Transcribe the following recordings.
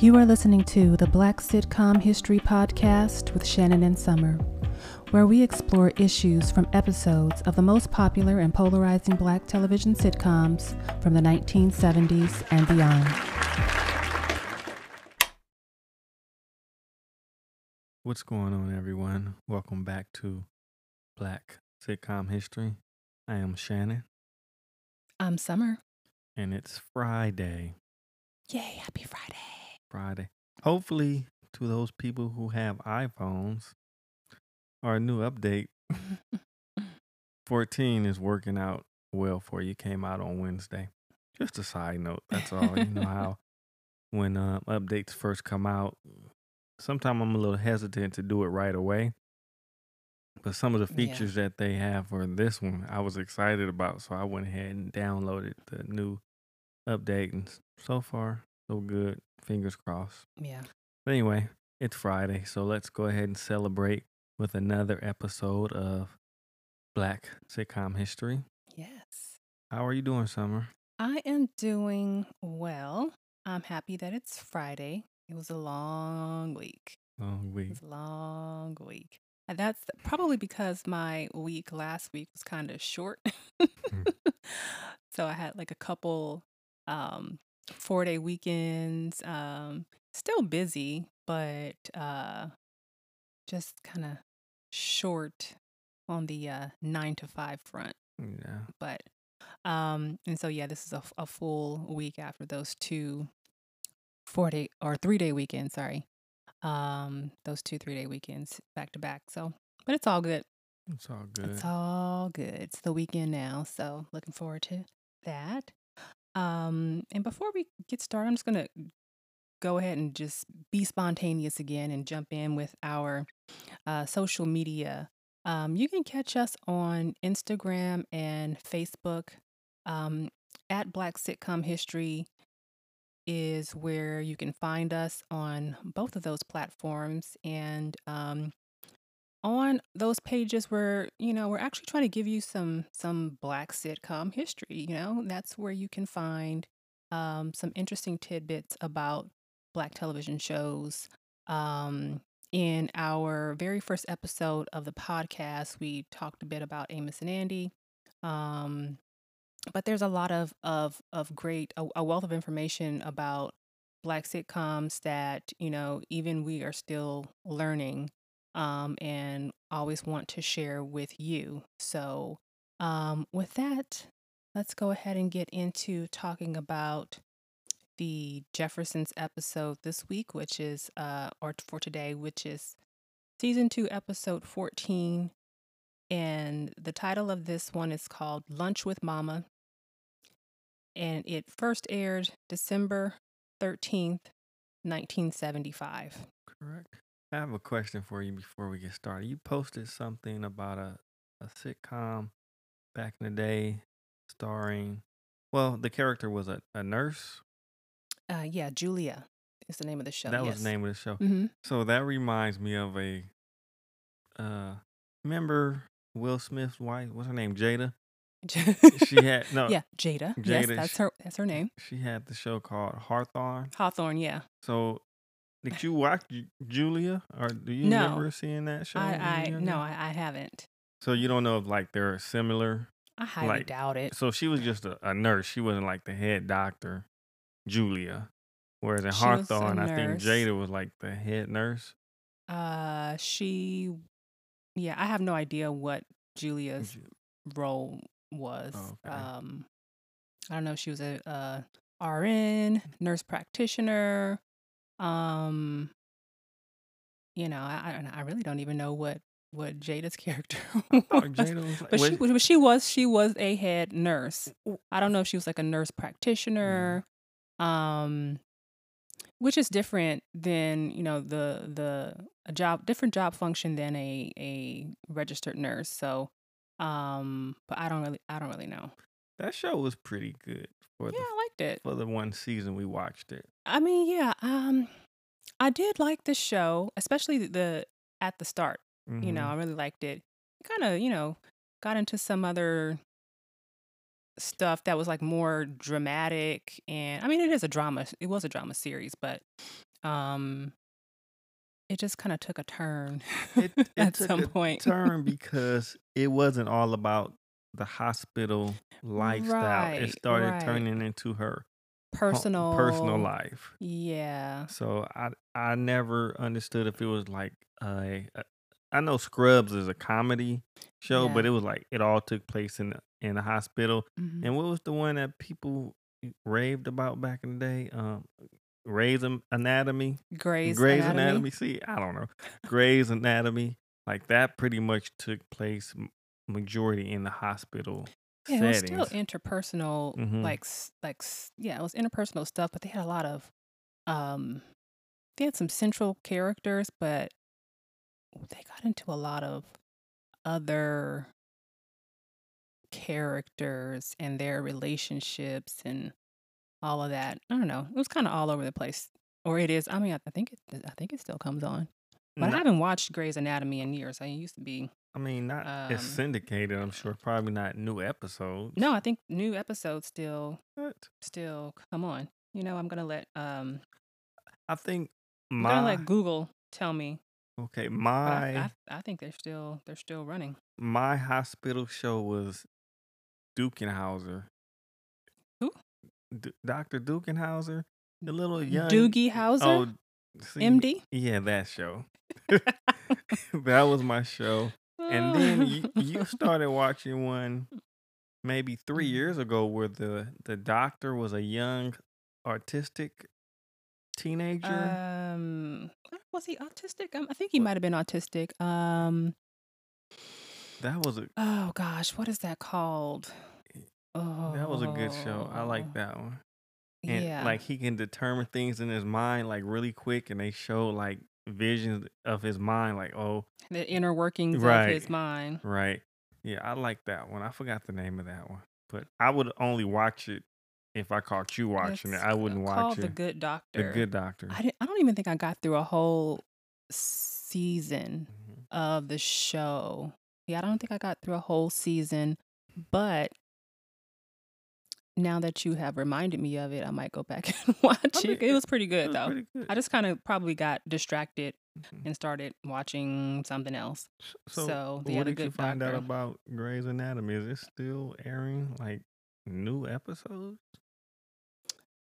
You are listening to the Black Sitcom History Podcast with Shannon and Summer, where we explore issues from episodes of the most popular and polarizing black television sitcoms from the 1970s and beyond. What's going on, everyone? Welcome back to Black Sitcom History. I am Shannon, I'm Summer. and it's Friday. Yay, happy Friday. Friday. Hopefully, to those people who have iPhones, our new update 14 is working out well for you. Came out on Wednesday. Just a side note. That's all. you know how when uh, updates first come out, sometimes I'm a little hesitant to do it right away. But some of the Yeah. features that they have for this one, I was excited about. So I went ahead and downloaded the new update. And so far, so good. Fingers crossed. Yeah. But anyway, it's Friday, so let's go ahead and celebrate with another episode of Black Sitcom History. Yes. How are you doing, Summer? I am doing well. I'm happy that it's Friday. It was a long week. Long It week. was a long week. And that's probably because my week last week was kind of short. so I had like a couple um four day weekends. Um still busy, but uh just kind of short on the uh 9 to 5 front Yeah. but um and so yeah this is a full week after those two four day or three day weekends sorry um those two three day weekends back to back so but it's all good It's all good. it's all good it's the weekend now so looking forward to that um and before we get started i'm just gonna go ahead and just be spontaneous again and jump in with our uh, social media. Um, you can catch us on Instagram and Facebook. Um, at Black Sitcom History is where you can find us on both of those platforms. And um, on those pages where you know we're actually trying to give you some some black sitcom history you know? That's where you can find um, some interesting tidbits about black television shows. Um, in our very first episode of the podcast we talked a bit about amos and andy um, but there's a lot of of of great a, a wealth of information about black sitcoms that you know even we are still learning um, and always want to share with you so um, with that let's go ahead and get into talking about the Jeffersons episode this week, which is, uh, or for today, which is season two, episode 14. And the title of this one is called Lunch with Mama. And it first aired December 13th, 1975. Correct. I have a question for you before we get started. You posted something about a, a sitcom back in the day starring, well, the character was a, a nurse. Uh, yeah, Julia is the name of the show. that was the name of the show. hmm So that reminds me of a uh remember Will Smith's wife, what's her name? Jada? She had no yeah, Jada. yes, Jada, that's sh- her. That's her name. she had the show called Hawthorne. Hawthorne. Yeah. So did you watch Julia or do you No. remember seeing that show? I, I no. I, I haven't. So you don't know if like they're similar. I highly Like, doubt it. So she was just a, a nurse. She wasn't like the head doctor, Julia. Whereas in a Hawthorne, I think. Jada was like the head nurse. Uh, she, yeah, I have no idea what Julia's role was. Oh, okay. Um, I don't know if she was a, uh RN, nurse practitioner. Um, you know, I I, I really don't even know what what Jada's character was. Jada was like, But she, but she was she was a head nurse. I don't know if she was like a nurse practitioner, um, which is different than you know the the a job different job function than a a registered nurse. So, um, but I don't really I don't really know. that show was pretty good for Yeah, the I liked it. for the one season we watched it. I mean, yeah, um, I did like the show, especially the, at the start. You know, Mhm. I really liked it. It Kind of, you know, got into some other stuff that was like more dramatic and I mean it is a drama it was a drama series but um, it just kind of took a turn It it at took some a point. turn because it wasn't all about the hospital lifestyle. It started right. turning into her personal Personal. life. Yeah. So I I never understood if it was like a, a I know Scrubs is a comedy show, Yeah. but it was like it all took place in the, in the hospital. hmm And what was the one that people raved about back in the day? Um, Grey's Anatomy. Grey's Grey's Anatomy. Anatomy. See, I don't know. Grey's Anatomy. Like that pretty much took place majority in the hospital Yeah, it was still interpersonal, hmm like like yeah, it was interpersonal stuff, but they had a lot of um they had some central characters, but they got into a lot of other characters and their relationships and all of that. I don't know. It was kind of all over the place. Or it is. I mean, I, I think it I think it still comes on. But I haven't watched Grey's Anatomy in years. I used to be I mean, not it's um syndicated. I'm sure. Probably not new episodes. no, I think new episodes still But still come on. You know, I'm gonna let um I think I'm gonna my let Google tell me, okay but I my I, I think they're still they're still running. my hospital show was Doogie Howser. Who? D- Dr. Doogie Howser, the little young Doogie Howser, oh see MD. yeah that show. that was my show. And then you you started watching one maybe three years ago where the the doctor was a young artistic teenager. um, was he autistic? Um, I think he might have been autistic. Um, that was a oh gosh, what is that called? Oh, that was a good show. I like that one. And yeah. like he can determine things in his mind like really quick, and they show like visions of his mind. Like oh the inner workings of his mind. right, yeah, I like that one. I forgot the name of that one, but I would only watch it if I caught you watching it. I wouldn't watch it. The. Good The Doctor. Good Doctor. I I don't even think I got through a whole season Mhm. of the show. Yeah, I don't think I got through a whole season, but now that you have reminded me of it, I might go back and watch it. It was pretty good was though. pretty good. I just kind of probably got distracted Mhm. and started watching something else. So, So, what did you find out about Grey's Anatomy? Is it still airing like new episodes?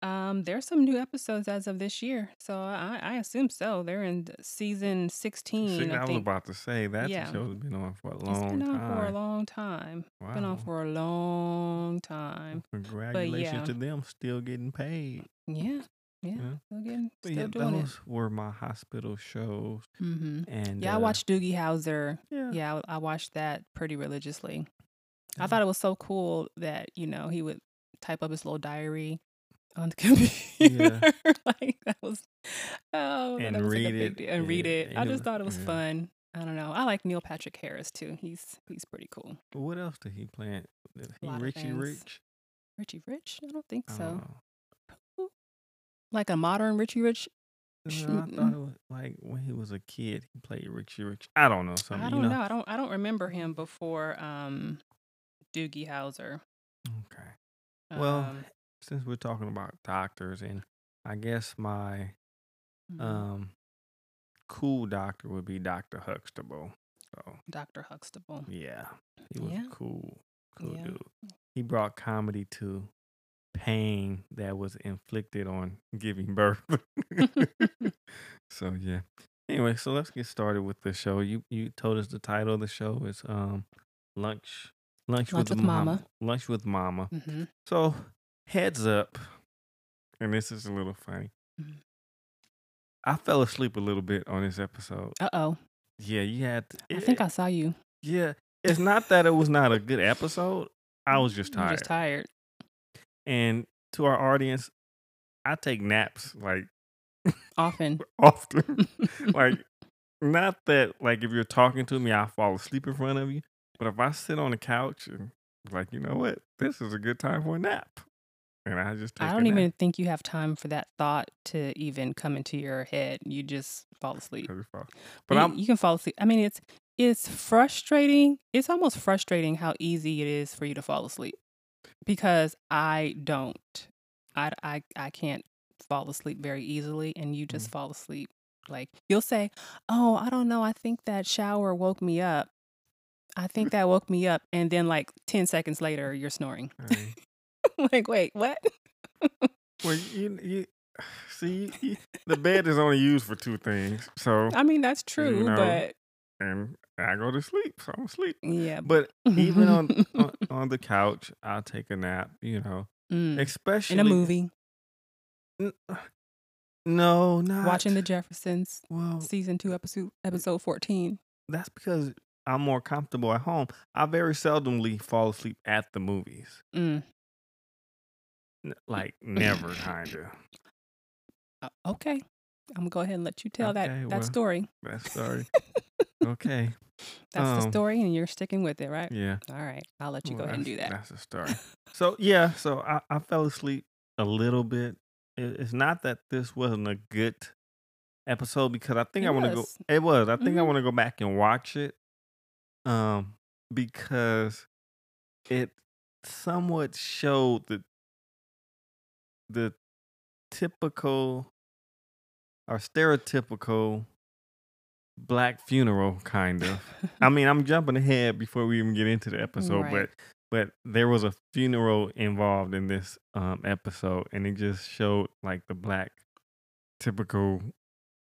Um, there's some new episodes as of this year, so I, I assume so. They're in season 16, I I was think. about to say that's a Yeah, show that's been on for a long time. it's been long on for a time. long time. Been on Wow. for a long time. But Congratulations yeah, to them still getting paid. yeah, yeah, Yeah. still getting, But still yeah, doing it. those were my hospital shows. hmm And Yeah, I uh watched Doogie Howser. yeah. Yeah, I I watched that pretty religiously. I yeah. thought it was so cool that you know he would type up his little diary on the Yeah. computer. like that was oh that And was read big it. And read it. I just thought it was yeah. fun. I don't know. I like Neil Patrick Harris too. He's he's pretty cool. What else did he play? Did he Richie. Rich? Richie Rich? I don't think so. Who- Like a modern Richie Rich? No, I thought it was like when he was a kid, he played Richie Rich. I don't know I something, you don't know. know. I don't I don't remember him before um Doogie Howser. Okay. Well, Um since we're talking about doctors, and I guess my mhm. um cool doctor would be Doctor Huxtable. So Dr. Huxtable. yeah, he was Yeah. cool, cool Yeah. dude. He brought comedy to pain that was inflicted on giving birth. so yeah. Anyway, so let's get started with the show. You you told us the title of the show is um lunch lunch, Lunch with, with mama. Mama. lunch with mama. hmm So heads up, and this is a little funny. Mhm. I fell asleep a little bit on this episode. Uh oh. Yeah, you had. To, I think I saw you. yeah, it's not that it was not a good episode. I was just You're tired. just tired. And to our audience, I take naps like Often. often. like not that like if you're talking to me, I fall asleep in front of you. But if I sit on the couch and like, you know what, this is a good time for a nap, and I just I don't even think you have time for that thought to even come into your head. You just fall asleep. fall- But you, I'm you can fall asleep. I mean, it's it's frustrating. It's almost frustrating how easy it is for you to fall asleep because I don't. I I I can't fall asleep very easily, and you just Mm. fall asleep. Like you'll say, "Oh, I don't know. I think that shower woke me up. I think that woke me up," and then like ten seconds later, you're snoring. Right. like, wait, what? Well, you, you see, you, the bed is only used for two things. So, I mean, that's true, know, but and I go to sleep, so I'm asleep. yeah. But even on, on on the couch, I'll take a nap. You know, Mm. especially in a movie, N- No, not watching The Jeffersons, Well, season two, episode episode fourteen. that's because I'm more comfortable at home. I very seldomly fall asleep at the movies. Mm. Like never, kind of. Uh, okay, I'm gonna go ahead and let you tell Okay, that that well, story. That's sorry. okay. That's the Um, story, and you're sticking with it, right? Yeah. All right, I'll let you well, go ahead and do that. That's the story. So yeah, so I, I fell asleep a little bit. It, it's not that this wasn't a good episode because I think It I want to go. It was. I think I Mhm. want to go back and watch it, um, because it somewhat showed the the typical or stereotypical black funeral kind of. I mean, I'm jumping ahead before we even get into the episode, Right. but but there was a funeral involved in this um episode, and it just showed like the black typical,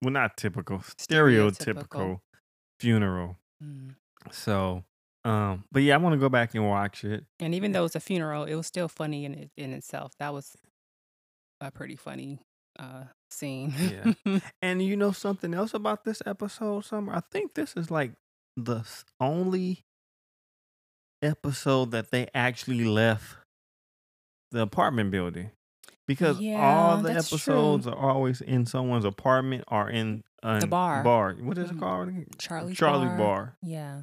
well, not typical, stereotypical, Stereotypical. funeral. Mm. So, um, but yeah, I want to go back and watch it. And even though it's a funeral, it was still funny in in itself. That was a pretty funny uh, scene. Yeah. And you know something else about this episode, Summer? I think this is like the only episode that they actually left the apartment building. Because all the that's true. episodes are always in someone's apartment or in a bar. Bar. What is it Mhm. called? again? Charlie's Charlie Bar. Bar. yeah,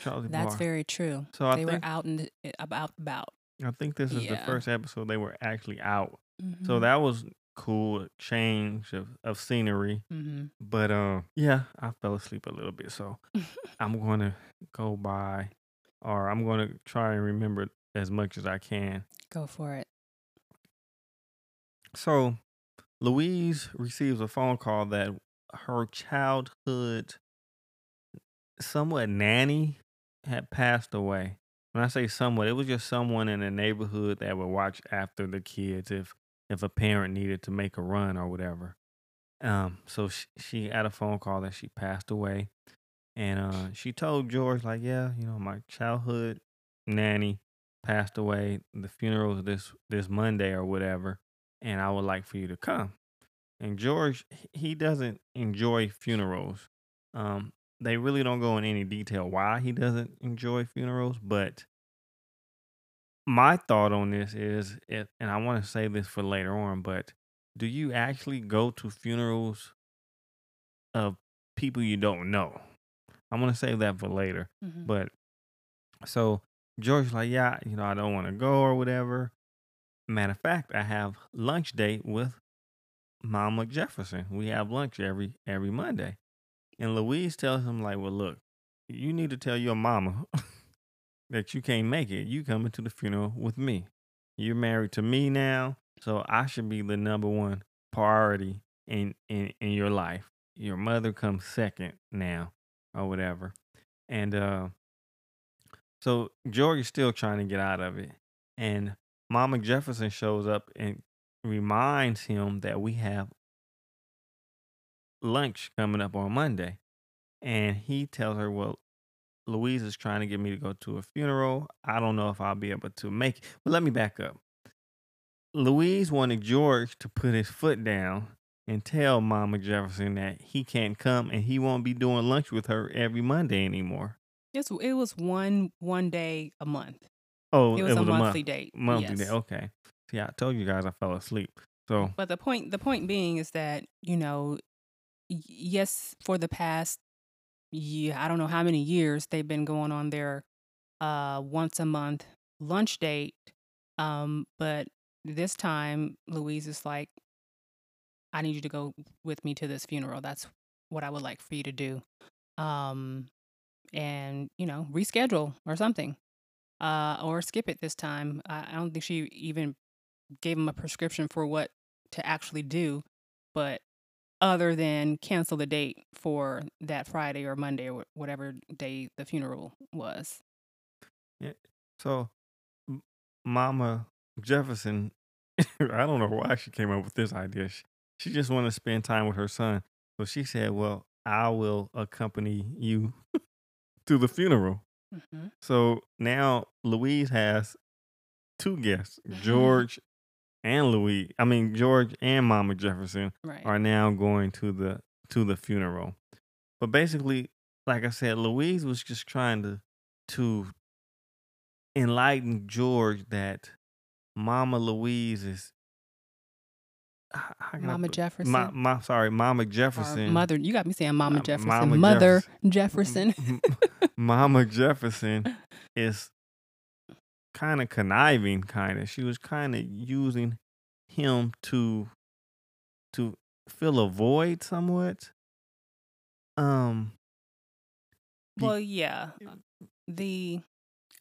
Charlie that's Bar. very true. so I they were think out and about about. I think this is the first episode they were actually out. So Mhm, that was cool change of, of scenery. mhm. But uh, yeah, I fell asleep a little bit, so I'm going to go by, or I'm going to try and remember as much as I can. Go for it. So, Louise receives a phone call that her childhood, somewhat nanny, had passed away. When I say somewhat, it was just someone in the neighborhood that would watch after the kids if if a parent needed to make a run or whatever. Um, so she, she had a phone call that she passed away, and uh, she told George like, yeah, you know, my childhood nanny passed away. The funeral is this this Monday or whatever, and I would like for you to come. And George, he doesn't enjoy funerals. Um, they really don't go in any detail why he doesn't enjoy funerals, but my thought on this is, it, and I want to say this for later on, but do you actually go to funerals of people you don't know? I'm gonna save that for later. Mhm. But so George's like, yeah, you know, I don't want to go or whatever. Matter of fact, I have lunch date with Mama Jefferson. We have lunch every every Monday. And Louise tells him, like, well, look, you need to tell your mama that you can't make it. You coming to the funeral with me. You're married to me now, so I should be the number one priority in in, in your life. Your mother comes second now, or whatever. And uh so George is still trying to get out of it. And Mama Jefferson shows up and reminds him that we have lunch coming up on Monday. And he tells her, Well, Louise is trying to get me to go to a funeral. I don't know if I'll be able to make it. But let me back up. Louise wanted George to put his foot down and tell Mama Jefferson that he can't come and he won't be doing lunch with her every Monday anymore. It's, it was one one day a month. Oh, It was, a month- monthly date. monthly yes. day. Okay. See, I told you guys I fell asleep. So But the point the point being is that you know, y- yes, for the past yeah, I don't know how many years they've been going on their uh once a month lunch date. Um, but this time Louise is like, I need you to go with me to this funeral. That's what I would like for you to do. Um, and you know, reschedule or something. Uh, or skip it this time. I, I don't think she even gave him a prescription for what to actually do, but other than cancel the date for that Friday or Monday or whatever day the funeral was. Yeah. So, Mama Jefferson, I don't know why she came up with this idea. She, she just wanted to spend time with her son. So she said, Well, I will accompany you to the funeral. hmm So now Louise has two guests, George and Louise. I mean, George and Mama Jefferson Right. are now going to the to the funeral. But basically, like I said, Louise was just trying to to enlighten George that Mama Louise is can I Mama Jefferson. My, ma, sorry, Mama or Jefferson. mother, you got me saying Mama Uh, Jefferson. Mama Mother Jefferson. Jefferson. Mama Jefferson is kind of conniving, kind of. She was kind of using him to to fill a void somewhat. Um, Well, yeah. uh, The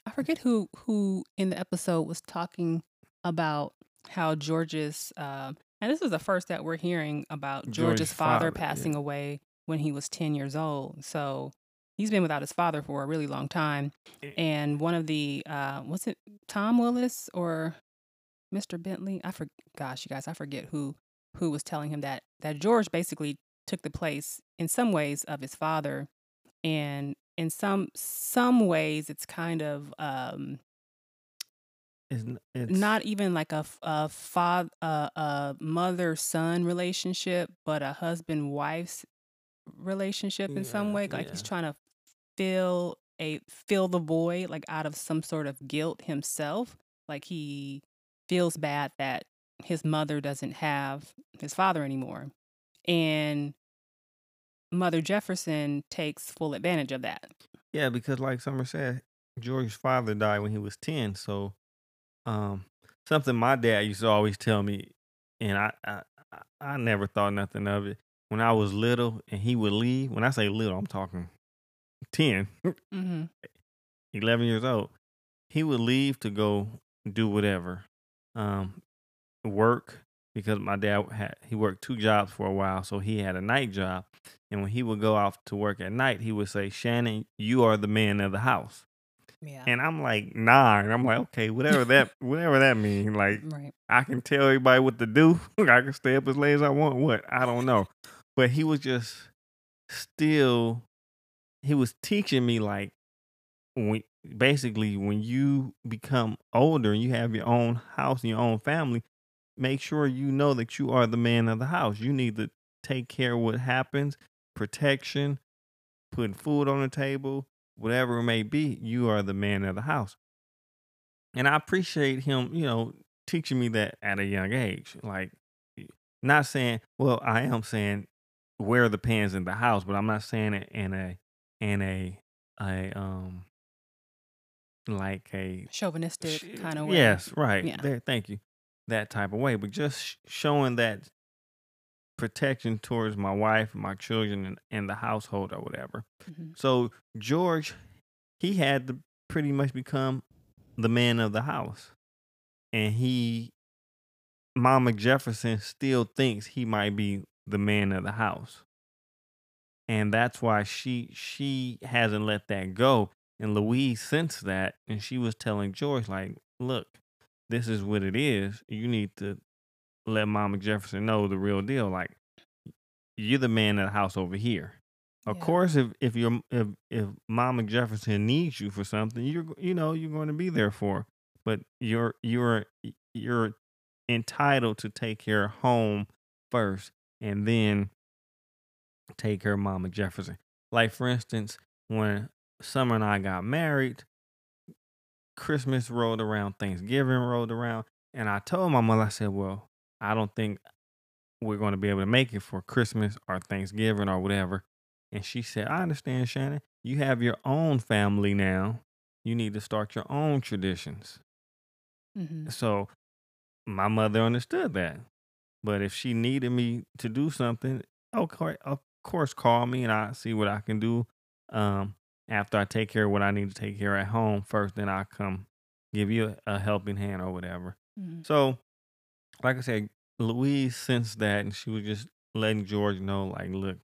I forget who who in the episode was talking about how George's um and this is the first that we're hearing about George's George's father, father, yeah. passing away when he was 10 years old. So he's been without his father for a really long time. Eh. And one of the uh was it Tom Willis or Mr. Bentley? I forget gosh, you guys, I forget who who was telling him that that George basically took the place in some ways of his father and in some some ways it's kind of um it's, it's not even like a a father a, a mother son relationship but a husband wife's relationship in some way like he's trying to fill a fill the void like out of some sort of guilt himself like he feels bad that his mother doesn't have his father anymore and mother jefferson takes full advantage of that Yeah, because like Summer said, George's father died when he was ten. So, um, something my dad used to always tell me, and I, I- I never thought nothing of it. When I was little, and he would leave. When I say little, I'm talking 10, mm-hmm. 11 years old. He would leave to go do whatever, um, work because my dad had he worked two jobs for a while, so he had a night job. And when he would go off to work at night, he would say, "Shannon, you are the man of the house." yeah And I'm like nine. I'm like, okay, whatever that whatever that means. Like right I can tell everybody what to do. I can stay up as late as I want. What? I don't know. But he was just still he was teaching me like when basically when you become older and you have your own house and your own family, make sure you know that you are the man of the house. You need to take care of what happens, protection, putting food on the table, whatever it may be, you are the man of the house. And I appreciate him, you know, teaching me that at a young age. Like, not saying, well, I am saying wear the pants in the house, but I'm not saying it in a, in a, a, um, like a chauvinistic sh- kind of way Yes, right. Yeah. There, thank you. That type of way, but just sh- showing that protection towards my wife, my children, and, and the household or whatever. Mhm. So George, he had to pretty much become the man of the house, and he, Mama Jefferson, still thinks he might be the man of the house, and that's why she she hasn't let that go. And Louise sensed that, and she was telling George, like, "Look, this is what it is. You need to let Mama Jefferson know the real deal. Like, you're the man of the house over here. Of Yeah. course, if if you're if if Mama Jefferson needs you for something, you're you know you're going to be there for. her. But you're you're you're entitled to take care of home first, and then take her Mama Jefferson. Like for instance, when Summer and I got married, Christmas rolled around, Thanksgiving rolled around, and I told my mother, I said, "Well, I don't think we're going to be able to make it for Christmas or Thanksgiving or whatever." And she said, "I understand, Shannon. You have your own family now. You need to start your own traditions." Mhm. So my mother understood that. But if she needed me to do something, okay, of course, call me and I see what I can do. Um, after I take care of what I need to take care of at home first, then I come give you a, a helping hand or whatever. Mhm. So, like I said, Louise sensed that, and she was just letting George know, like, look,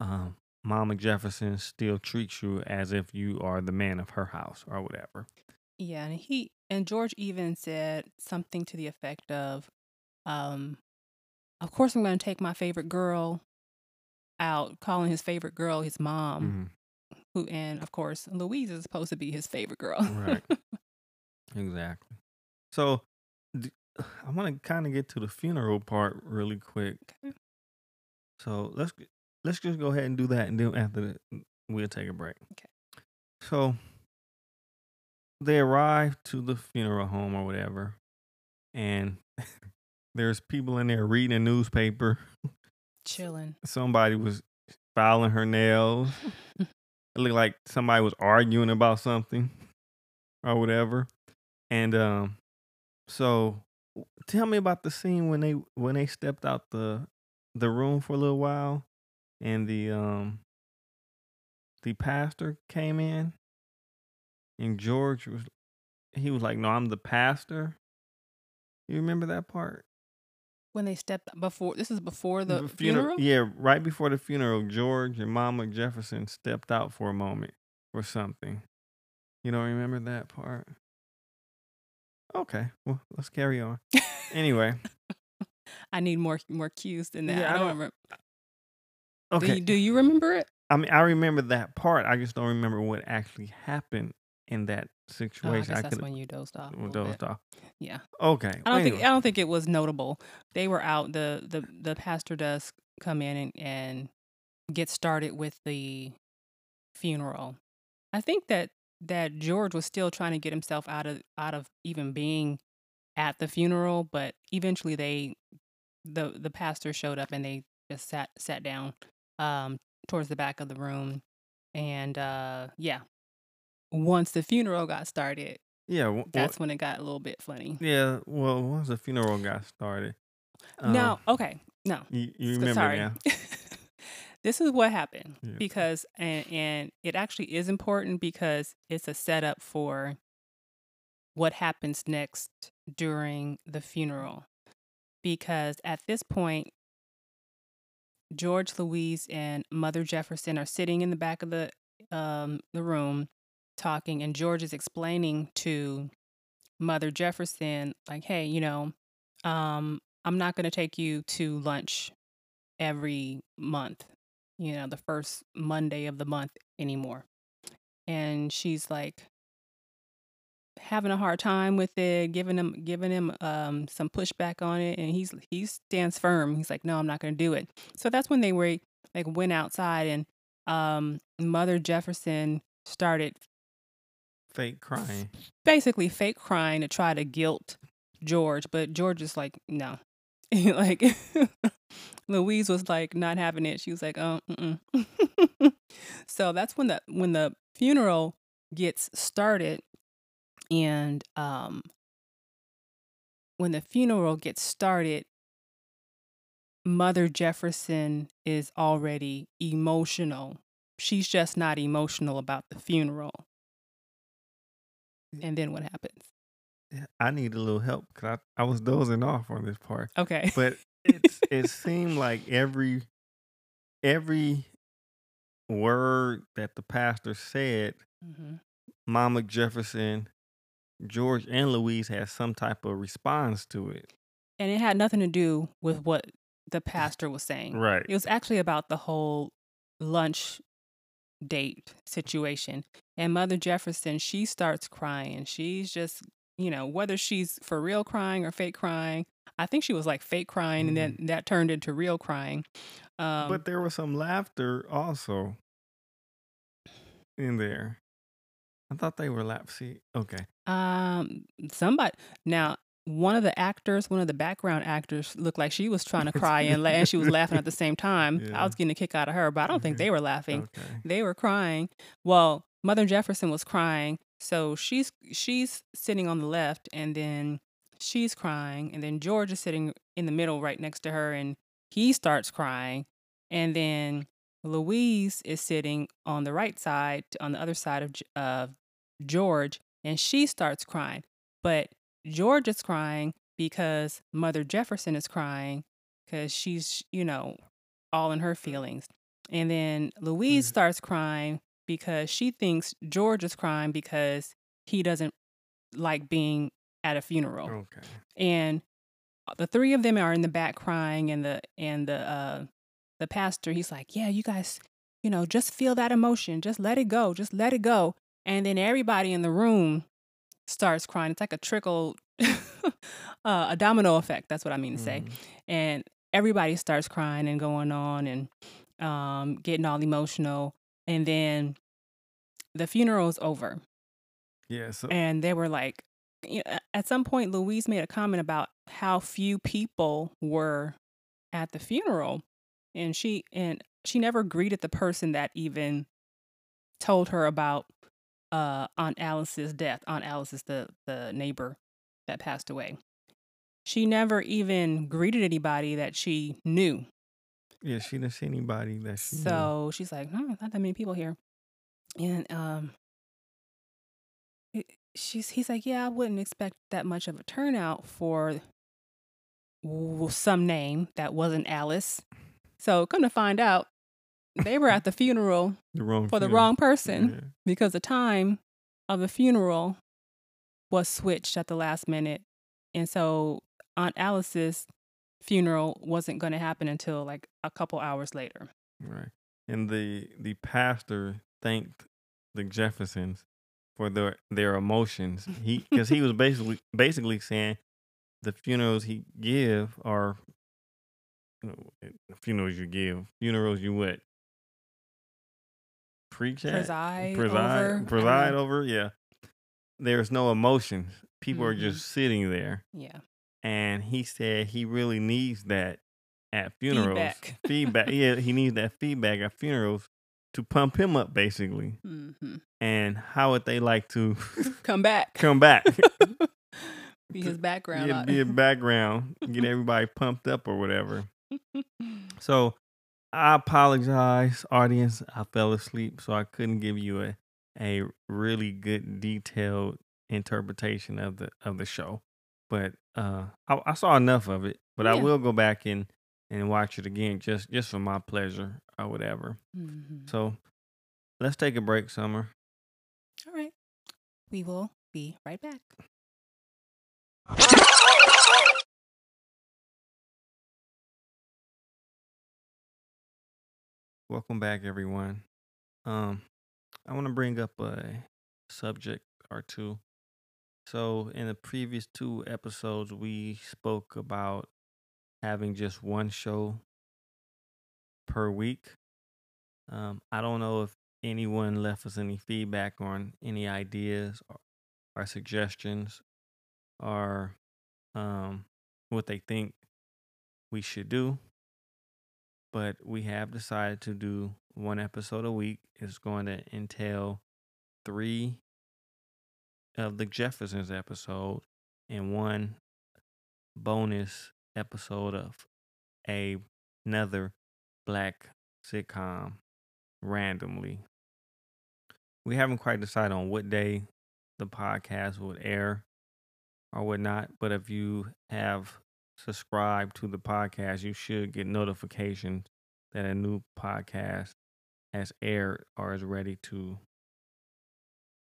um, Mama Jefferson still treats you as if you are the man of her house or whatever. Yeah, and he and George even said something to the effect of, um, "Of course, I'm going to take my favorite girl out," calling his favorite girl his mom. Mhm. Who and of course, Louise is supposed to be his favorite girl. Right. Exactly. So, d- I want to kind of get to the funeral part really quick. Okay. So let's let's just go ahead and do that, and then after that, we'll take a break. Okay. So they arrive to the funeral home or whatever, and there's people in there reading a newspaper. Chilling. Somebody was filing her nails. It looked like somebody was arguing about something or whatever. And um, so tell me about the scene when they when they stepped out the the room for a little while, and the um the pastor came in, and George was he was like, "No, I'm the pastor." You remember that part? When they stepped before, this is before the The funeral. Yeah, right before the funeral, George and Mama Jefferson stepped out for a moment or something. You don't remember that part? Okay, well, let's carry on. Anyway, I need more more cues than that. Yeah, I I don't don't- remember. okay. Do you, do you remember it? I mean, I remember that part. I just don't remember what actually happened in that Oh, I situation. guess that's when you dozed off. dozed off. Yeah. Okay. I don't well, think. I don't think it was notable. They were out. the the The pastor does come in and, and get started with the funeral. I think that that George was still trying to get himself out of out of even being at the funeral, but eventually they the the pastor showed up and they just sat sat down um towards the back of the room and uh yeah once the funeral got started yeah. w- that's when it got a little bit funny yeah. Well, once the funeral got started, um, no okay no you, you remember sorry. now? this is what happened Yeah. because and and it actually is important because it's a setup for what happens next during the funeral because at this point George Louise and Mother Jefferson are sitting in the back of the um the room talking and George is explaining to Mother Jefferson like hey you know um I'm not going to take you to lunch every month, you know, the first Monday of the month anymore. And she's like having a hard time with it, giving him giving him um some pushback on it and he's he stands firm. He's like, "No, I'm not going to do it." So that's when they were like went outside and um Mother Jefferson started Fake crying. basically fake crying to try to guilt George, but George is like, no. like Louise was like not having it. She was like, oh, so that's when the when the funeral gets started, and um, when the funeral gets started, Mother Jefferson is already emotional. She's just not emotional about the funeral. And then what happens? I need a little help because I, I was dozing off on this part. Okay. but it's it seemed like every every word that the pastor said, hmm Mama Jefferson, George, and Louise had some type of response to it. And it had nothing to do with what the pastor was saying. Right. It was actually about the whole lunch date situation. And Mother Jefferson, she starts crying. She's just, you know, whether she's for real crying or fake crying. I think she was like fake crying and then that turned into real crying. Um, but there was some laughter also in there. I thought they were laughing. Okay. Um, somebody now one of the actors, one of the background actors, looked like she was trying to cry and, la- and she was laughing at the same time. Yeah. I was getting a kick out of her, but I don't think they were laughing. Okay. They were crying. Well, Mother Jefferson was crying, so she's she's sitting on the left, and then she's crying, and then George is sitting in the middle, right next to her, and he starts crying, and then Louise is sitting on the right side, on the other side of of George, and she starts crying. But George is crying, because Mother Jefferson is crying because she's, you know, all in her feelings. And then Louise Mm. starts crying because she thinks George is crying because he doesn't like being at a funeral. Okay. And the three of them are in the back crying and the and the uh the pastor he's like, "Yeah, you guys, you know, just feel that emotion. Just let it go. Just let it go." And then everybody in the room starts crying. It's like a trickle uh, a domino effect. That's what I mean to say Mhm. and everybody starts crying and going on and um, getting all emotional and then the funeral's over Yeah. So and they were like you know, at some point louise made a comment about how few people were at the funeral and she and she never greeted the person that even told her about uh aunt alice's death aunt alice is the the neighbor that passed away she never even greeted anybody that she knew yeah, she didn't see anybody that she knew. so she's like hmm, not that many people here and um she's he's like yeah i wouldn't expect that much of a turnout for some name that wasn't alice so come to find out they were at the funeral the wrong for the wrong person Yeah. because the time of the funeral was switched at the last minute. And so Aunt Alice's funeral wasn't going to happen until like a couple hours later. Right. And the the pastor thanked the Jeffersons for their their emotions. He because he was basically basically saying the funerals he give are you know, eh, funerals you give funerals you what preach at Preside, preside over. Preside over yeah. There's no emotions. People are Mhm. just sitting there, Yeah. And he said he really needs that at funerals Feedback. feedback. Yeah, he needs that feedback at funerals to pump him up, basically. hmm And how would they like to Come back. come back? Be his background. Get, be a background, get everybody pumped up or whatever. So I apologize, audience. I fell asleep, so I couldn't give you a a really good detailed interpretation of the of the show. But uh, I, I saw enough of it. But I Yeah. will go back and and watch it again just just for my pleasure or whatever. Mhm. So let's take a break, Summer. All right. We will be right back. Welcome back, everyone. Um, I want to bring up a subject or two. So, in the previous two episodes, we spoke about having just one show per week. Um, I don't know if anyone left us any feedback on any ideas or, or suggestions or um, what they think we should do but we have decided to do one episode a week. It's going to entail three of the Jeffersons episode and one bonus episode of a another black sitcom randomly. We haven't quite decided on what day the podcast would air or whatnot, but if you have subscribed to the podcast, you should get notifications that a new podcast has aired or is ready to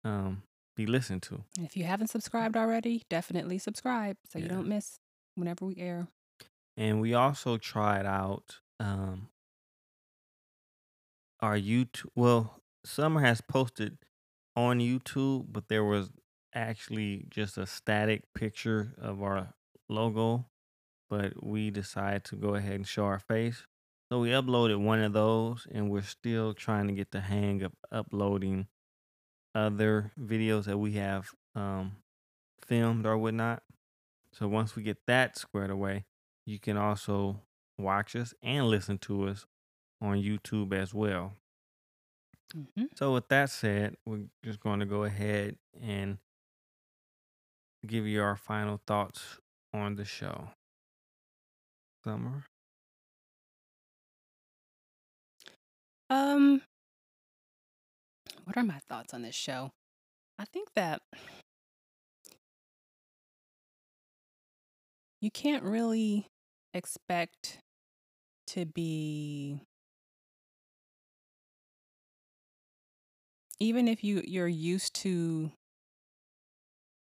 um be listened to. And if you haven't subscribed already, definitely subscribe so you don't miss whenever we air. And we also tried out um our YouTube well, Summer has posted on YouTube, but there was actually just a static picture of our logo, but we decided to go ahead and show our face. So we uploaded one of those and we're still trying to get the hang of uploading other videos that we have um filmed or whatnot. So once we get that squared away, you can also watch us and listen to us on YouTube as well. hmm So with that said, we're just going to go ahead and give you our final thoughts on the show. Summer. Um, what are my thoughts on this show? I think that you can't really expect to be even if you you're used to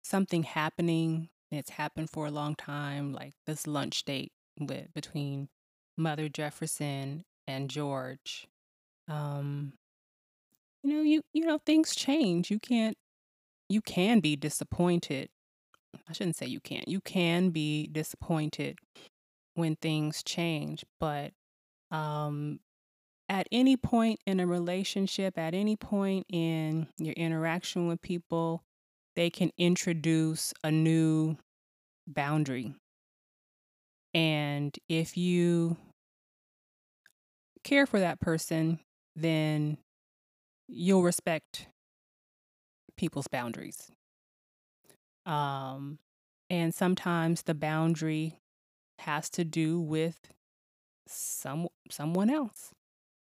something happening and it's happened for a long time like this lunch date with between mother jefferson and george um you know you you know things change. You can't you can be disappointed. I shouldn't say you can't. You can be disappointed when things change but um at any point in a relationship at any point in your interaction with people they can introduce a new boundary. And if you care for that person then you'll respect people's boundaries. Um, and sometimes the boundary has to do with some someone else.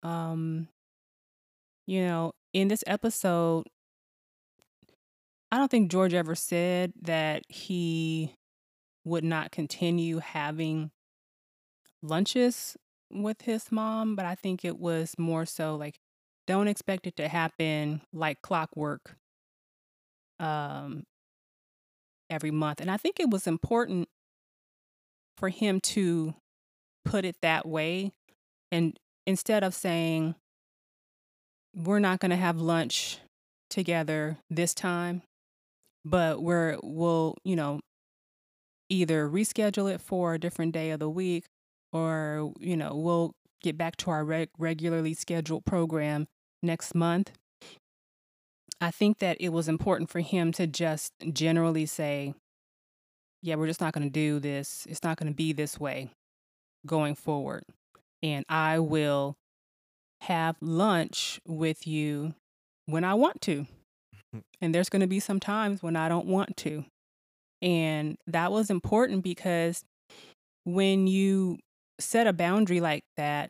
Um, you know, in this episode, I don't think George ever said that he would not continue having lunches with his mom, but I think it was more so like don't expect it to happen like clockwork um, every month. And I think it was important for him to put it that way. And instead of saying, we're not going to have lunch together this time, but we're, we'll, you know, either reschedule it for a different day of the week or, you know, we'll get back to our reg- regularly scheduled program next month. I think that it was important for him to just generally say, yeah, we're just not going to do this. It's not going to be this way going forward. And I will have lunch with you when I want to. And there's going to be some times when I don't want to. And that was important because when you set a boundary like that,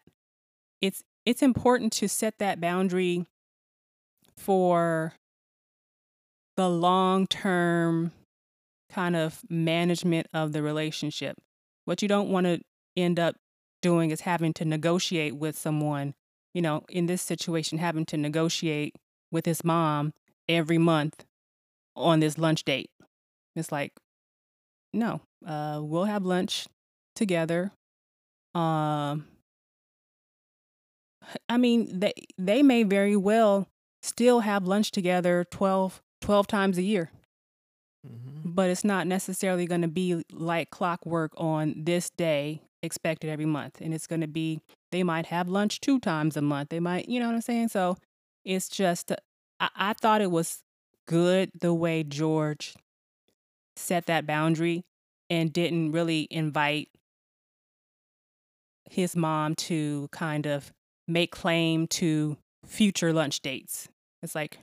it's it's important to set that boundary for the long-term kind of management of the relationship. What you don't want to end up doing is having to negotiate with someone, you know, in this situation having to negotiate with his mom every month on this lunch date. It's like no, uh, we'll have lunch together um, I mean, they they may very well still have lunch together 12, 12 times a year. Mm-hmm. But it's not necessarily going to be like clockwork on this day expected every month. And it's going to be, they might have lunch two times a month. They might, you know what I'm saying? So it's just, I, I thought it was good the way George set that boundary and didn't really invite his mom to kind of make claim to future lunch dates. It's like,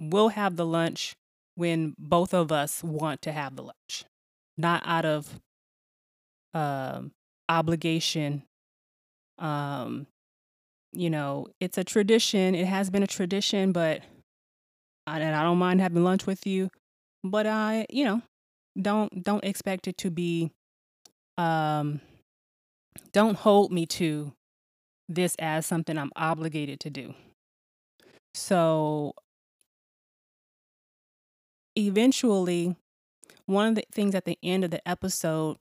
we'll have the lunch when both of us want to have the lunch, not out of um, obligation. Um, you know, it's a tradition. It has been a tradition, but and I don't mind having lunch with you, but I, you know, don't don't expect it to be um don't hold me to this as something I'm obligated to do. So eventually, one of the things at the end of the episode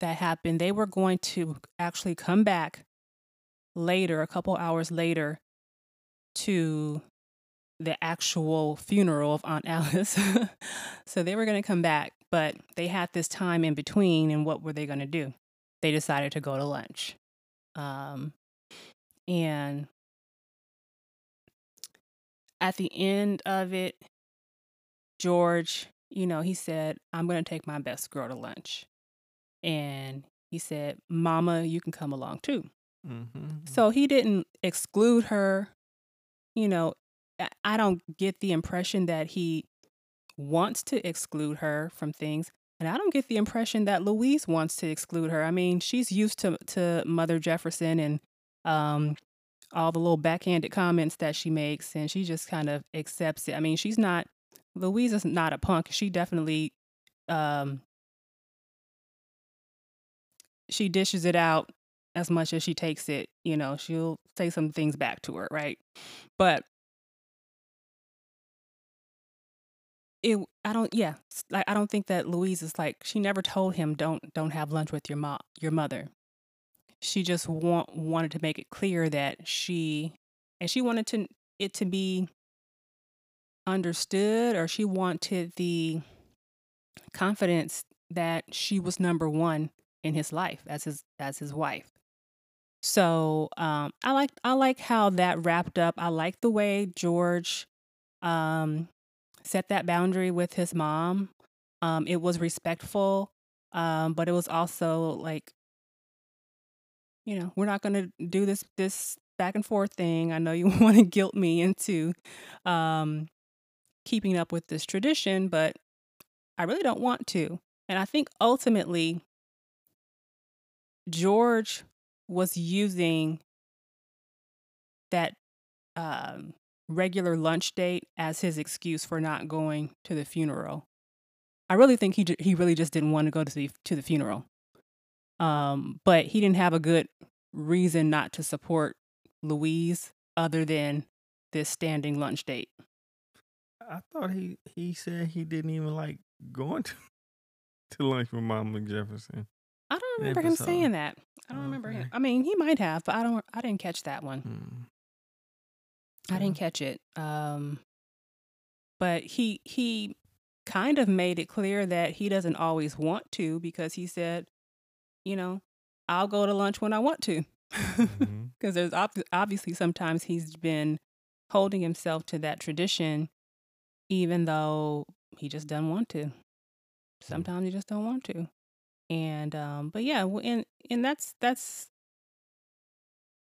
that happened, they were going to actually come back later, a couple hours later, to the actual funeral of Aunt Alice. so they were going to come back, but they had this time in between, and what were they going to do? they decided to go to lunch. Um, and at the end of it, George, you know, he said, I'm going to take my best girl to lunch. And he said, Mama, you can come along too. Mm-hmm. So he didn't exclude her. You know, I don't get the impression that he wants to exclude her from things. And I don't get the impression that Louise wants to exclude her. I mean, she's used to to Mother Jefferson and um, all the little backhanded comments that she makes, and she just kind of accepts it. I mean, she's not Louise is not a punk. She definitely um, she dishes it out as much as she takes it. You know, she'll say some things back to her, right? But it I don't yeah, like I don't think that Louise is like she never told him don't don't have lunch with your mom your mother. She just want wanted to make it clear that she and she wanted to it to be understood or she wanted the confidence that she was number one in his life as his as his wife. So um, I like I like how that wrapped up. I like the way George um, set that boundary with his mom. Um, it was respectful, um, but it was also like, you know, we're not going to do this this back and forth thing. I know you want to guilt me into um, keeping up with this tradition, but I really don't want to. And I think ultimately, George was using that um, regular lunch date as his excuse for not going to the funeral. I really think he he really just didn't want to go to the to the funeral. Um, but he didn't have a good reason not to support Louise other than this standing lunch date. I thought he he said he didn't even like going to to lunch with Mom Jefferson. I don't remember him saying that. I don't remember him. I mean, he might have, but I don't. I didn't catch that one. Hmm. I didn't catch it. Um, but he he kind of made it clear that he doesn't always want to because he said, you know, I'll go to lunch when I want to. Because mm-hmm. there's ob- obviously sometimes he's been holding himself to that tradition, even though he just doesn't want to. Mm. Sometimes you just don't want to. And um, but yeah, and and that's that's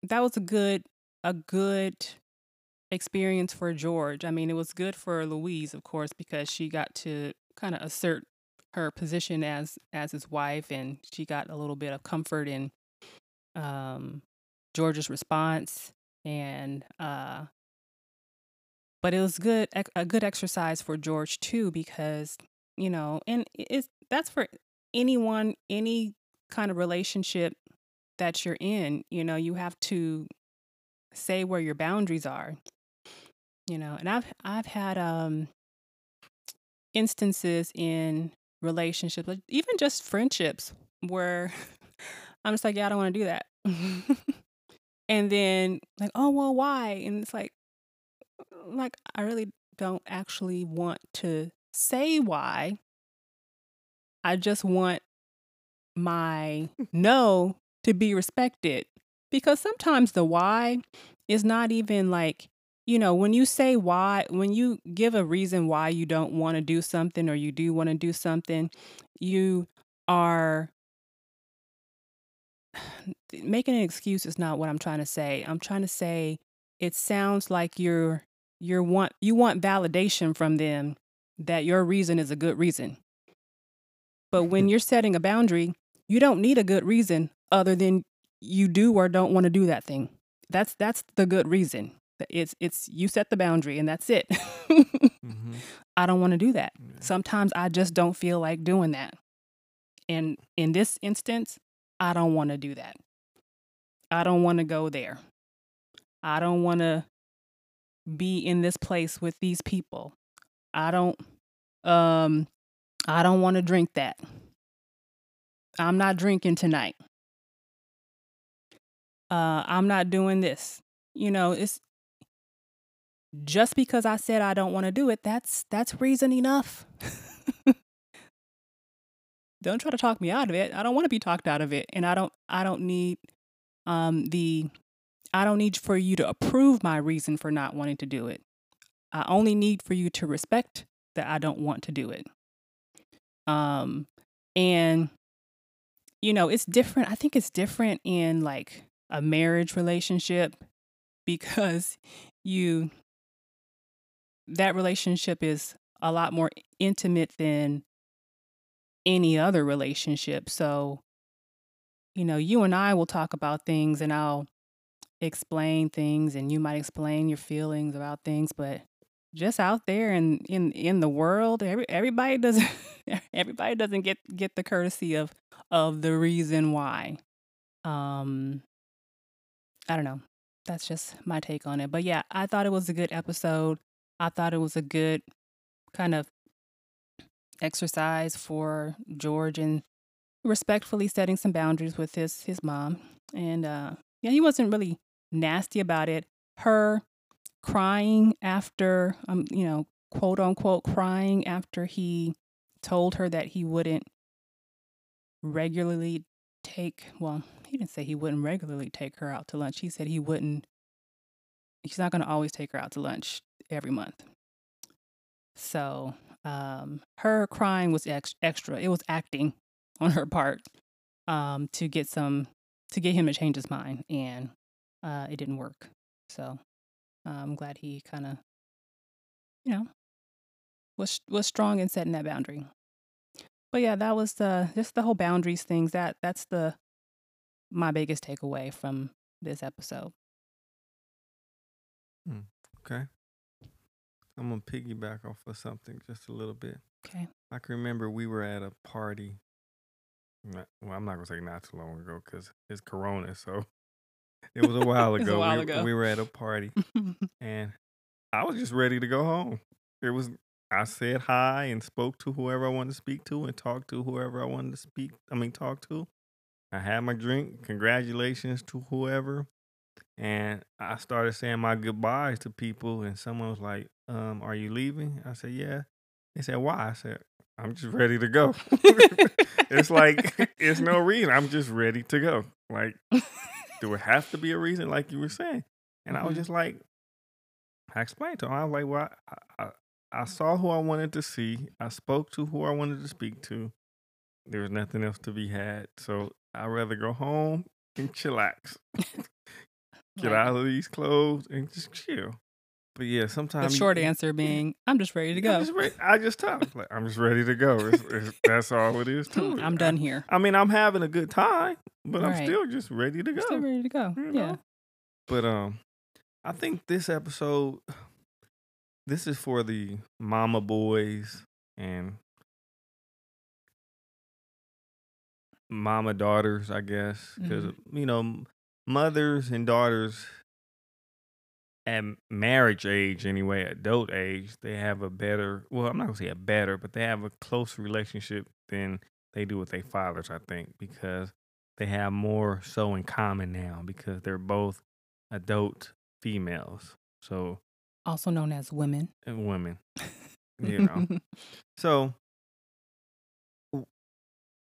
that was a good a good experience for George. I mean, it was good for Louise, of course, because she got to kind of assert her position as as his wife, and she got a little bit of comfort in um, George's response, and uh, but it was good a good exercise for George too, because you know, and it's that's for anyone, any kind of relationship that you're in. You know, you have to say where your boundaries are you know and i've i've had um instances in relationships even just friendships where i'm just like yeah i don't want to do that. And then like oh well why? And it's like like i really don't actually want to say why. I just want my no to be respected because sometimes the why is not even like you know, when you say why, when you give a reason why you don't want to do something or you do want to do something, you are making an excuse is not what I'm trying to say. I'm trying to say it sounds like you're you're want you want validation from them that your reason is a good reason. But when you're setting a boundary, you don't need a good reason other than you do or don't want to do that thing. That's that's the good reason. It's it's you set the boundary and that's it. mm-hmm. I don't want to do that. Yeah. Sometimes I just don't feel like doing that. And in this instance, I don't want to do that. I don't want to go there. I don't want to be in this place with these people. I don't um I don't want to drink that. I'm not drinking tonight. Uh I'm not doing this. You know, it's just because I said I don't want to do it, that's that's reason enough. don't try to talk me out of it. I don't want to be talked out of it, and I don't I don't need um the I don't need for you to approve my reason for not wanting to do it. I only need for you to respect that I don't want to do it. Um and you know, it's different. I think it's different in like a marriage relationship because you that relationship is a lot more intimate than any other relationship. So, you know, you and I will talk about things and I'll explain things and you might explain your feelings about things, but just out there and in in the world, every everybody doesn't everybody doesn't get get the courtesy of of the reason why. Um, I don't know. That's just my take on it. But yeah, I thought it was a good episode. I thought it was a good kind of exercise for George and respectfully setting some boundaries with his his mom. And uh yeah, he wasn't really nasty about it. Her crying after um, you know, quote unquote crying after he told her that he wouldn't regularly take well, he didn't say he wouldn't regularly take her out to lunch. He said he wouldn't he's not going to always take her out to lunch every month. So, um, her crying was ex- extra. It was acting on her part um, to get some to get him to change his mind, and uh, it didn't work. So, uh, I'm glad he kind of, you know, was was strong in setting that boundary. But yeah, that was the just the whole boundaries things. That that's the my biggest takeaway from this episode. Hmm, okay. I'm gonna piggyback off of something just a little bit. Okay. I can remember we were at a party. Well, I'm not gonna say not too long ago because it's Corona, so it was a while ago. a while we, ago. we were at a party, and I was just ready to go home. It was I said hi and spoke to whoever I wanted to speak to and talked to whoever I wanted to speak. I mean, talk to. I had my drink. Congratulations to whoever. And I started saying my goodbyes to people, and someone was like, um, "Are you leaving?" I said, "Yeah." They said, "Why?" I said, "I'm just ready to go." it's like it's no reason. I'm just ready to go. Like, do it have to be a reason? Like you were saying, and I was Mhm. just like, I explained to him. I was like, "Well, I, I, I saw who I wanted to see. I spoke to who I wanted to speak to. There was nothing else to be had. So I'd rather go home and chillax, get out of these clothes, and just chill." But yeah, sometimes the short answer being, I'm just ready to go. just, re- I just tell them, like, I'm just ready to go. It's, it's, that's all it is to. I'm done here. I, I mean, I'm having a good time, but I'm still just ready to go. still ready to go. you Yeah. know? But um, I think this episode, this is for the mama boys and mama daughters, I guess, because Mm-hmm. you know, mothers and daughters at marriage age, anyway, adult age, they have a better. Well, I'm not gonna say a better, but they have a closer relationship than they do with their fathers. I think because they have more so in common now because they're both adult females. So Also known as women. and women, you know. So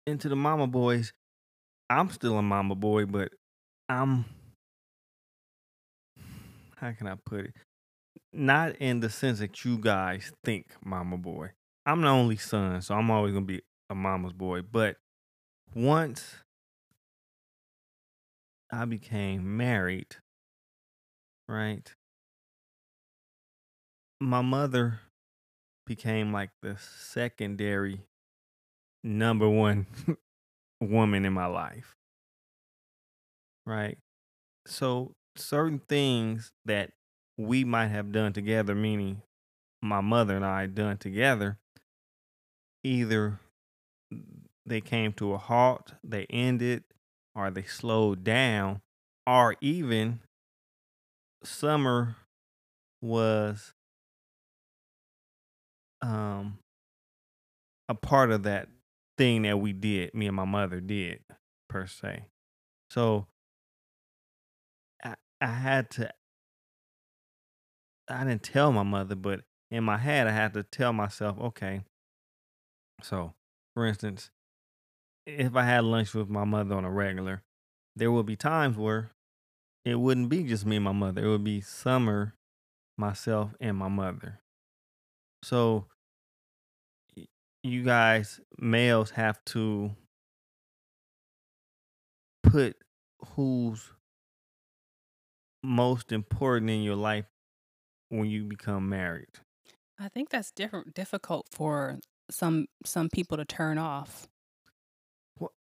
into the mama boys, I'm still a mama boy, but I'm how can I put it? Not in the sense that you guys think mama boy. I'm the only son, so I'm always gonna be a mama's boy. But once I became married, right? My mother became like the secondary number one woman in my life. Right? So certain things that we might have done together, meaning my mother and I done together, either they came to a halt, they ended, or they slowed down, or even Summer was um a part of that thing that we did, me and my mother did, per se. So I, had to, I didn't tell my mother, but in my head, I had to tell myself, okay. So, for instance, if I had lunch with my mother on a regular, there would be times where it wouldn't be just me and my mother. It would be Summer, myself, and my mother. So, you guys, males, have to put who's most important in your life when you become married. I think that's different difficult for some some people to turn off. Well,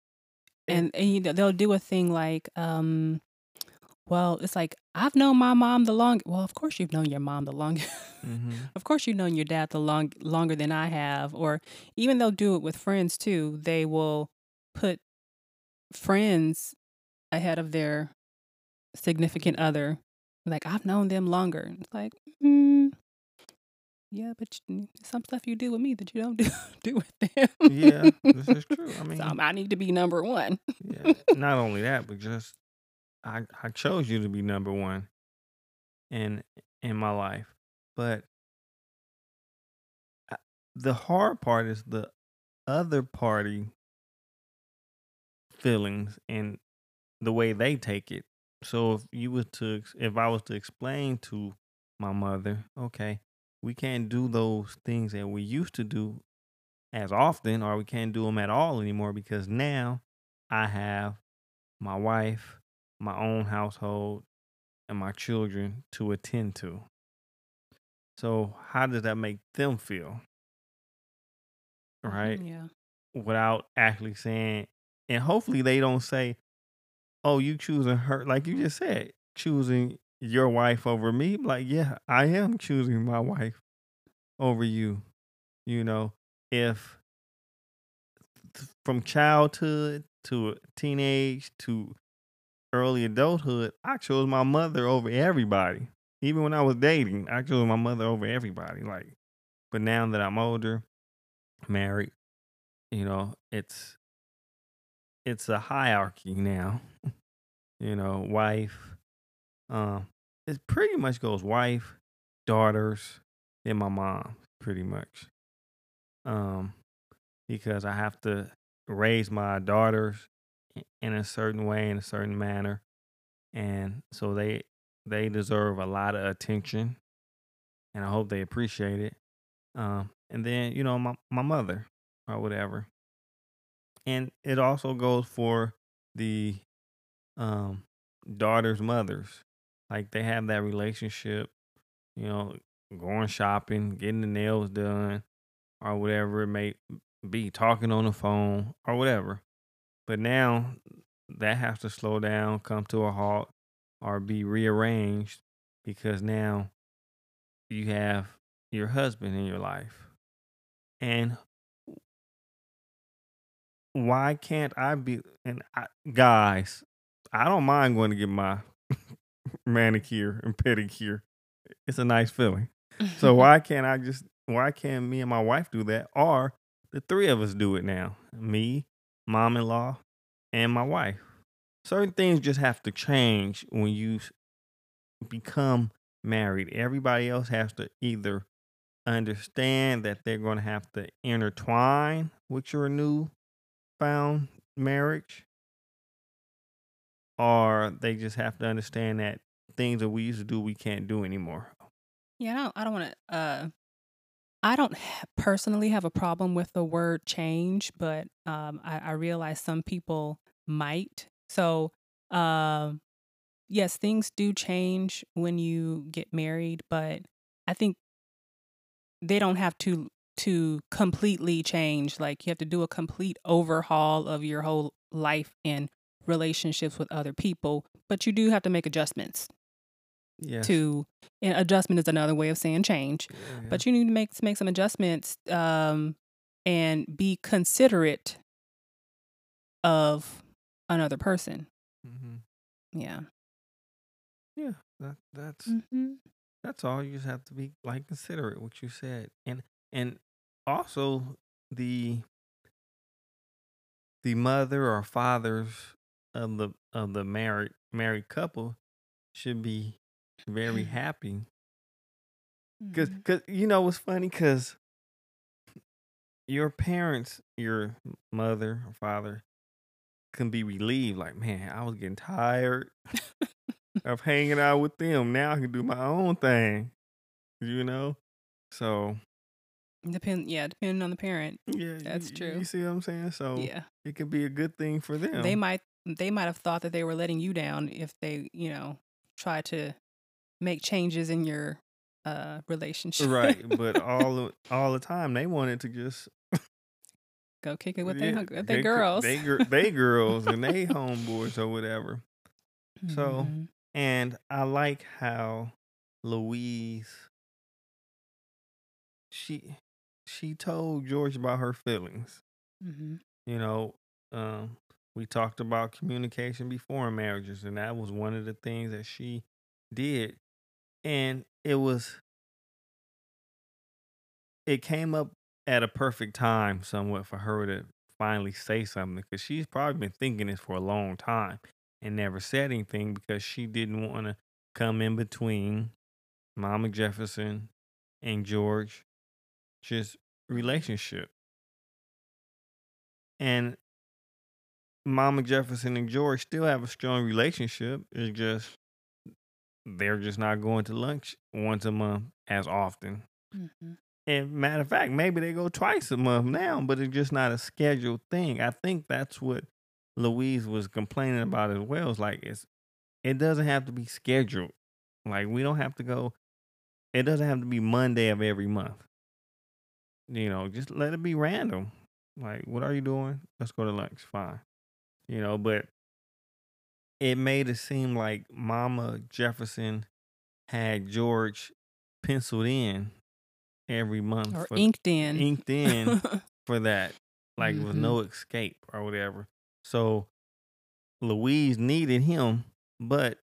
And, and you know, they'll do a thing like um well, it's like I've known my mom the long. Well, of course you've known your mom the longest. hmm of course you've known your dad the long longer than I have. Or even they'll do it with friends too. They will put friends ahead of their significant other. Like I've known them longer. It's like, mm, yeah, but you- some stuff you do with me that you don't do do with them. Yeah, this is true. I so mean, I need to be number one. yeah. Not only that, but just I I chose you to be number one in in my life. But I- the hard part is the other party feelings and the way they take it. So if you was to if I was to explain to my mother, okay, we can't do those things that we used to do as often or we can't do them at all anymore because now I have my wife, my own household, and my children to attend to. So how does that make them feel? Right? Yeah. Without actually saying and hopefully they don't say, Oh, you choosing her like you just said, choosing your wife over me. Like, yeah, I am choosing my wife over you. You know, if from childhood to teenage to early adulthood, I chose my mother over everybody. Even when I was dating, I chose my mother over everybody. Like, but now that I'm older, married, you know, it's it's a hierarchy now. you know, wife, um, it pretty much goes wife, daughters, then my mom, pretty much. Um, because I have to raise my daughters in a certain way, in a certain manner, and so they they deserve a lot of attention, and I hope they appreciate it. Um, and then you know my my mother or whatever, and it also goes for the um daughters' mothers. Like they have that relationship, you know, going shopping, getting the nails done, or whatever it may be, talking on the phone or whatever. But now that has to slow down, come to a halt, or be rearranged because now you have your husband in your life. And why can't I be and I, guys, I don't mind going to get my manicure and pedicure. It's a nice feeling. So why can't I just why can't me and my wife do that or the three of us do it now? Me, mom-in-law, and my wife. Certain things just have to change when you become married. Everybody else has to either understand that they're going to have to intertwine with your new found marriage or they just have to understand that things that we used to do we can't do anymore. Yeah, I don't, I don't want to. Uh, I don't personally have a problem with the word change, but um, I, I realize some people might. So, um, yes, things do change when you get married, but I think they don't have to to completely change. Like you have to do a complete overhaul of your whole life and relationships with other people, but you do have to make adjustments Yes. to and adjustment is another way of saying change Yeah. but you need to make make some adjustments um and be considerate of another person Mm-hmm. yeah Yeah, that that's mm-hmm. that's all. You just have to be like considerate what you said, and and also the the mother or fathers of the of the married married couple should be very happy. Because Mm-hmm. cause, you know what's funny because your parents your mother or father can be relieved like man i was getting tired of hanging out with them. Now i can do my own thing you know? So depend yeah depending on the parent. Yeah That's you, true. you see what i'm saying? So yeah. it could be a good thing for them. They might they might have thought that they were letting you down if they you know try to make changes in your uh relationship. Right but all the- all the time they wanted to just go kick it with yeah, their their they, girls. they, they girls and they homeboys or whatever. So, Mhm. And I like how Louise she she told George about her feelings. Mhm. You know, um, we talked about communication before in marriages, and that was one of the things that she did. And it was it came up at a perfect time somewhat for her to finally say something because she's probably been thinking this for a long time and never said anything because she didn't want to come in between Mama Jefferson and George just relationship. And Mama Jefferson and George still have a strong relationship. It's just they're just not going to lunch once a month as often. Mhm. And matter of fact, maybe they go twice a month now, but it's just not a scheduled thing. I think that's what Louise was complaining about as well. It's like it's it doesn't have to be scheduled. Like we don't have to go. It doesn't have to be Monday of every month. You know, just let it be random. Like, what are you doing? Let's go to lunch. Fine. You know, but it made it seem like Mama Jefferson had George penciled in every month Or for inked in. inked in for that. Like with Mhm. no escape or whatever. So Louise needed him, but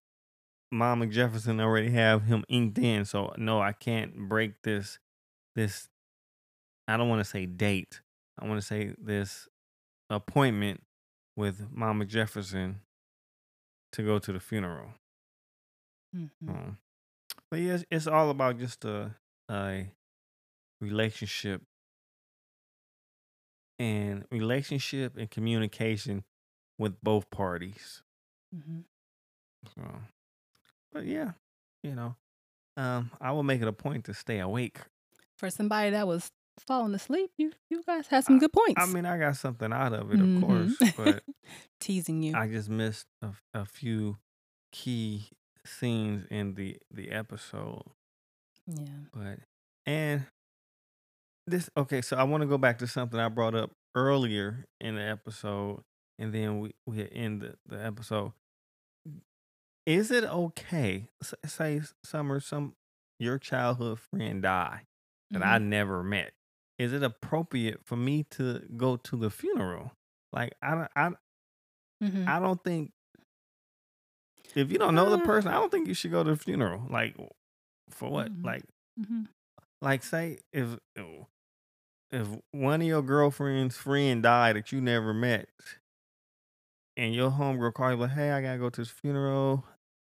Mama Jefferson already have him inked in. So no, I can't break this this I don't want to say date. I want to say this appointment with Mama Jefferson to go to the funeral. Mm-hmm. Um, but yeah, it's, it's all about just a a relationship and relationship and communication with both parties. Mm-hmm. So, but yeah, you know, um, I will make it a point to stay awake. For somebody that was falling asleep, you you guys had some good points. I mean, I got something out of it, of Mhm. course, but teasing you. I just missed a, a, few key scenes in the the episode. yeah. But and this okay, so I want to go back to something I brought up earlier in the episode, and then we we end the, the episode. Is it okay? Say Summer, some your childhood friend die that I Mhm. never met. Is it appropriate for me to go to the funeral? Like I don't- I Mhm. I don't think if you don't know the Uh. person, I don't think you should go to the funeral. Like for what? Mhm. Like Mhm. like say if if one of your girlfriend's friend died that you never met and your homegirl called you like hey i gotta go to this funeral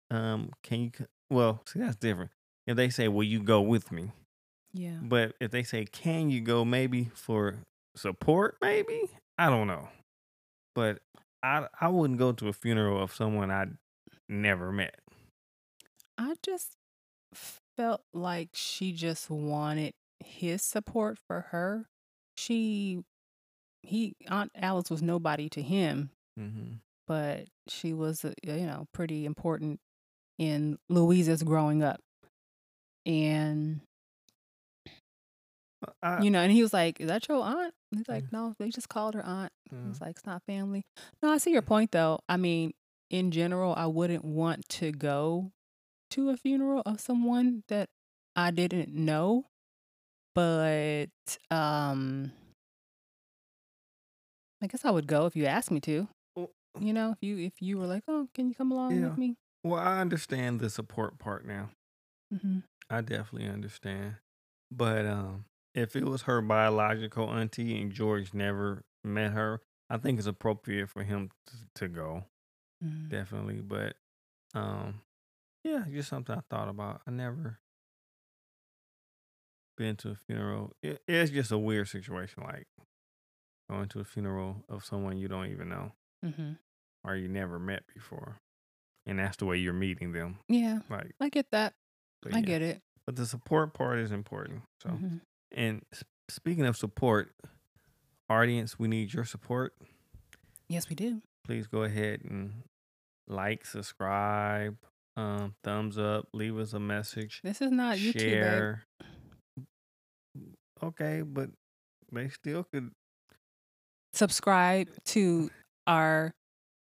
um can you well see that's different if they say will you go with me Yeah. but if they say can you go maybe for support maybe i don't know but i i wouldn't go to a funeral of someone i never met I just felt like she just wanted his support for her. She he Aunt Alice was nobody to him, mm-hmm. but she was uh, you know pretty important in Louise's growing up. And I, you know, and he was like, "Is that your aunt?" He's like, "No, they just called her aunt." Mm, was like, "It's not family." No, I see your point though. I mean, in general, I wouldn't want to go to a funeral of someone that I didn't know, but um, I guess I would go if you asked me to. well, You know, if you if you were like, "Oh, can you come along Yeah. with me?" well i understand the support part now hmm I definitely understand. But um if it was her biological auntie and George never met her, I think it's appropriate for him to, to go. hmm Definitely. But um yeah, just something I thought about. I never been to a funeral. It, it's just a weird situation like going to a funeral of someone you don't even know hmm or you never met before. And that's the way you're meeting them. Yeah, Like I get that. but I yeah. get it. But the support part is important. So Mhm. And speaking of support, audience, we need your support. Yes, we do. Please go ahead and like, subscribe, um, thumbs up, leave us a message, This is not YouTube. babe. Okay, but they still could. subscribe to our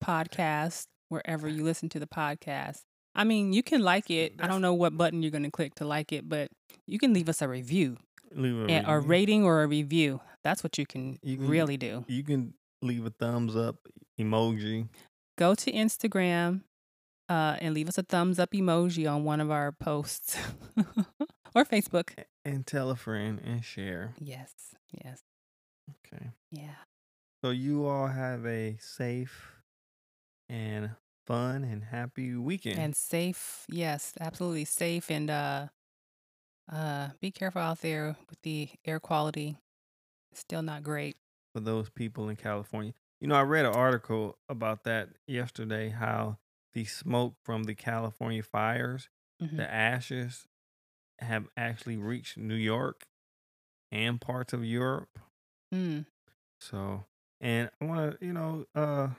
podcast wherever you listen to the podcast I mean, you can like it. I don't know what button you're going to click to like it, but you can leave us a review, Leave a, and, a rating or a review. That's what you can, You can- really do. You can leave a thumbs up emoji. Go to Instagram uh, and leave us a thumbs up emoji on one of our posts or Facebook. and tell a friend and share. Yes, yes, Okay. yeah. So you all have a safe and fun and happy weekend. And safe, yes, absolutely safe. And uh, uh, be careful out there with the air quality. Still not great. for those people in California. You know, I read an article about that yesterday how the smoke from the California fires, Mhm. the ashes have actually reached New York and parts of Europe. Mm. So, and I want to, you know, uh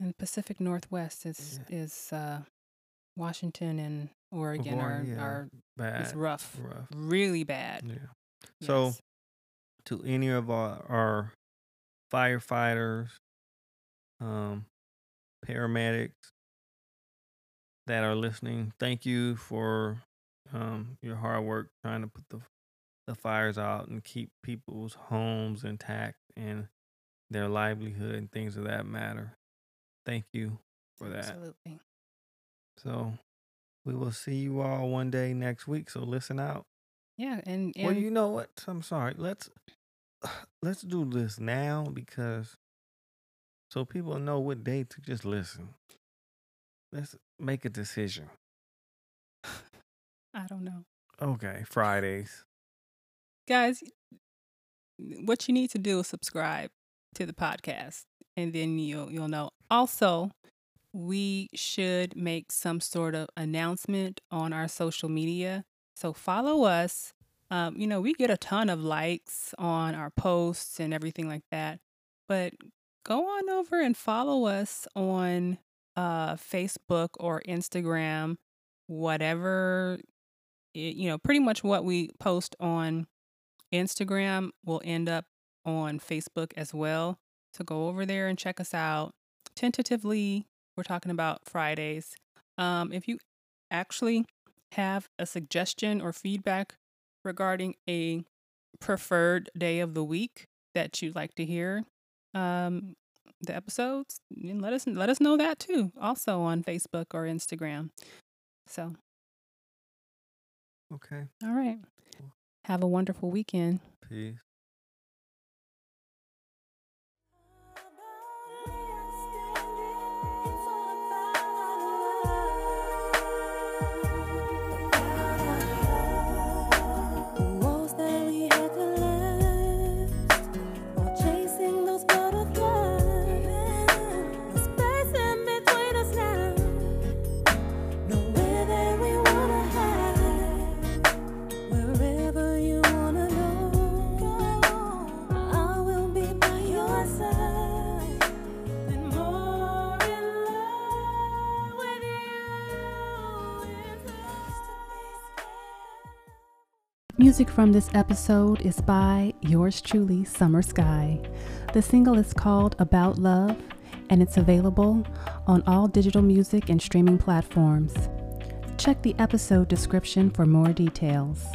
in Pacific Northwest is is uh, Washington and Oregon are yeah, are bad, it's rough, rough. really bad. Yeah. So, to any of our, our firefighters, um, paramedics that are listening, thank you for um, your hard work trying to put the the fires out and keep people's homes intact and their livelihood and things of that matter. Thank you for that. absolutely. So we will see you all one day next week. So listen out. Yeah, and, and Well, you know what? I'm sorry. Let's let's do this now because so people know what day to just listen. Let's make a decision. I don't know, Okay, Fridays. guys. What you need to do is subscribe to the podcast, and then you'll you'll know. Also, we should make some sort of announcement on our social media. So follow us. Um, you know, we get a ton of likes on our posts and everything like that. But go on over and follow us on uh, Facebook or Instagram, whatever, you know, pretty much what we post on Instagram will end up on Facebook as well. So go over there and check us out. Tentatively, we're talking about Fridays. Um, if you actually have a suggestion or feedback regarding a preferred day of the week that you'd like to hear um, the episodes, and let us let us know that too. Also on Facebook or Instagram. So, Okay. all right. Have a wonderful weekend. Peace. Music from this episode is by yours truly, Summer Skye. The single is called About Love and it's available on all digital music and streaming platforms. Check the episode description for more details.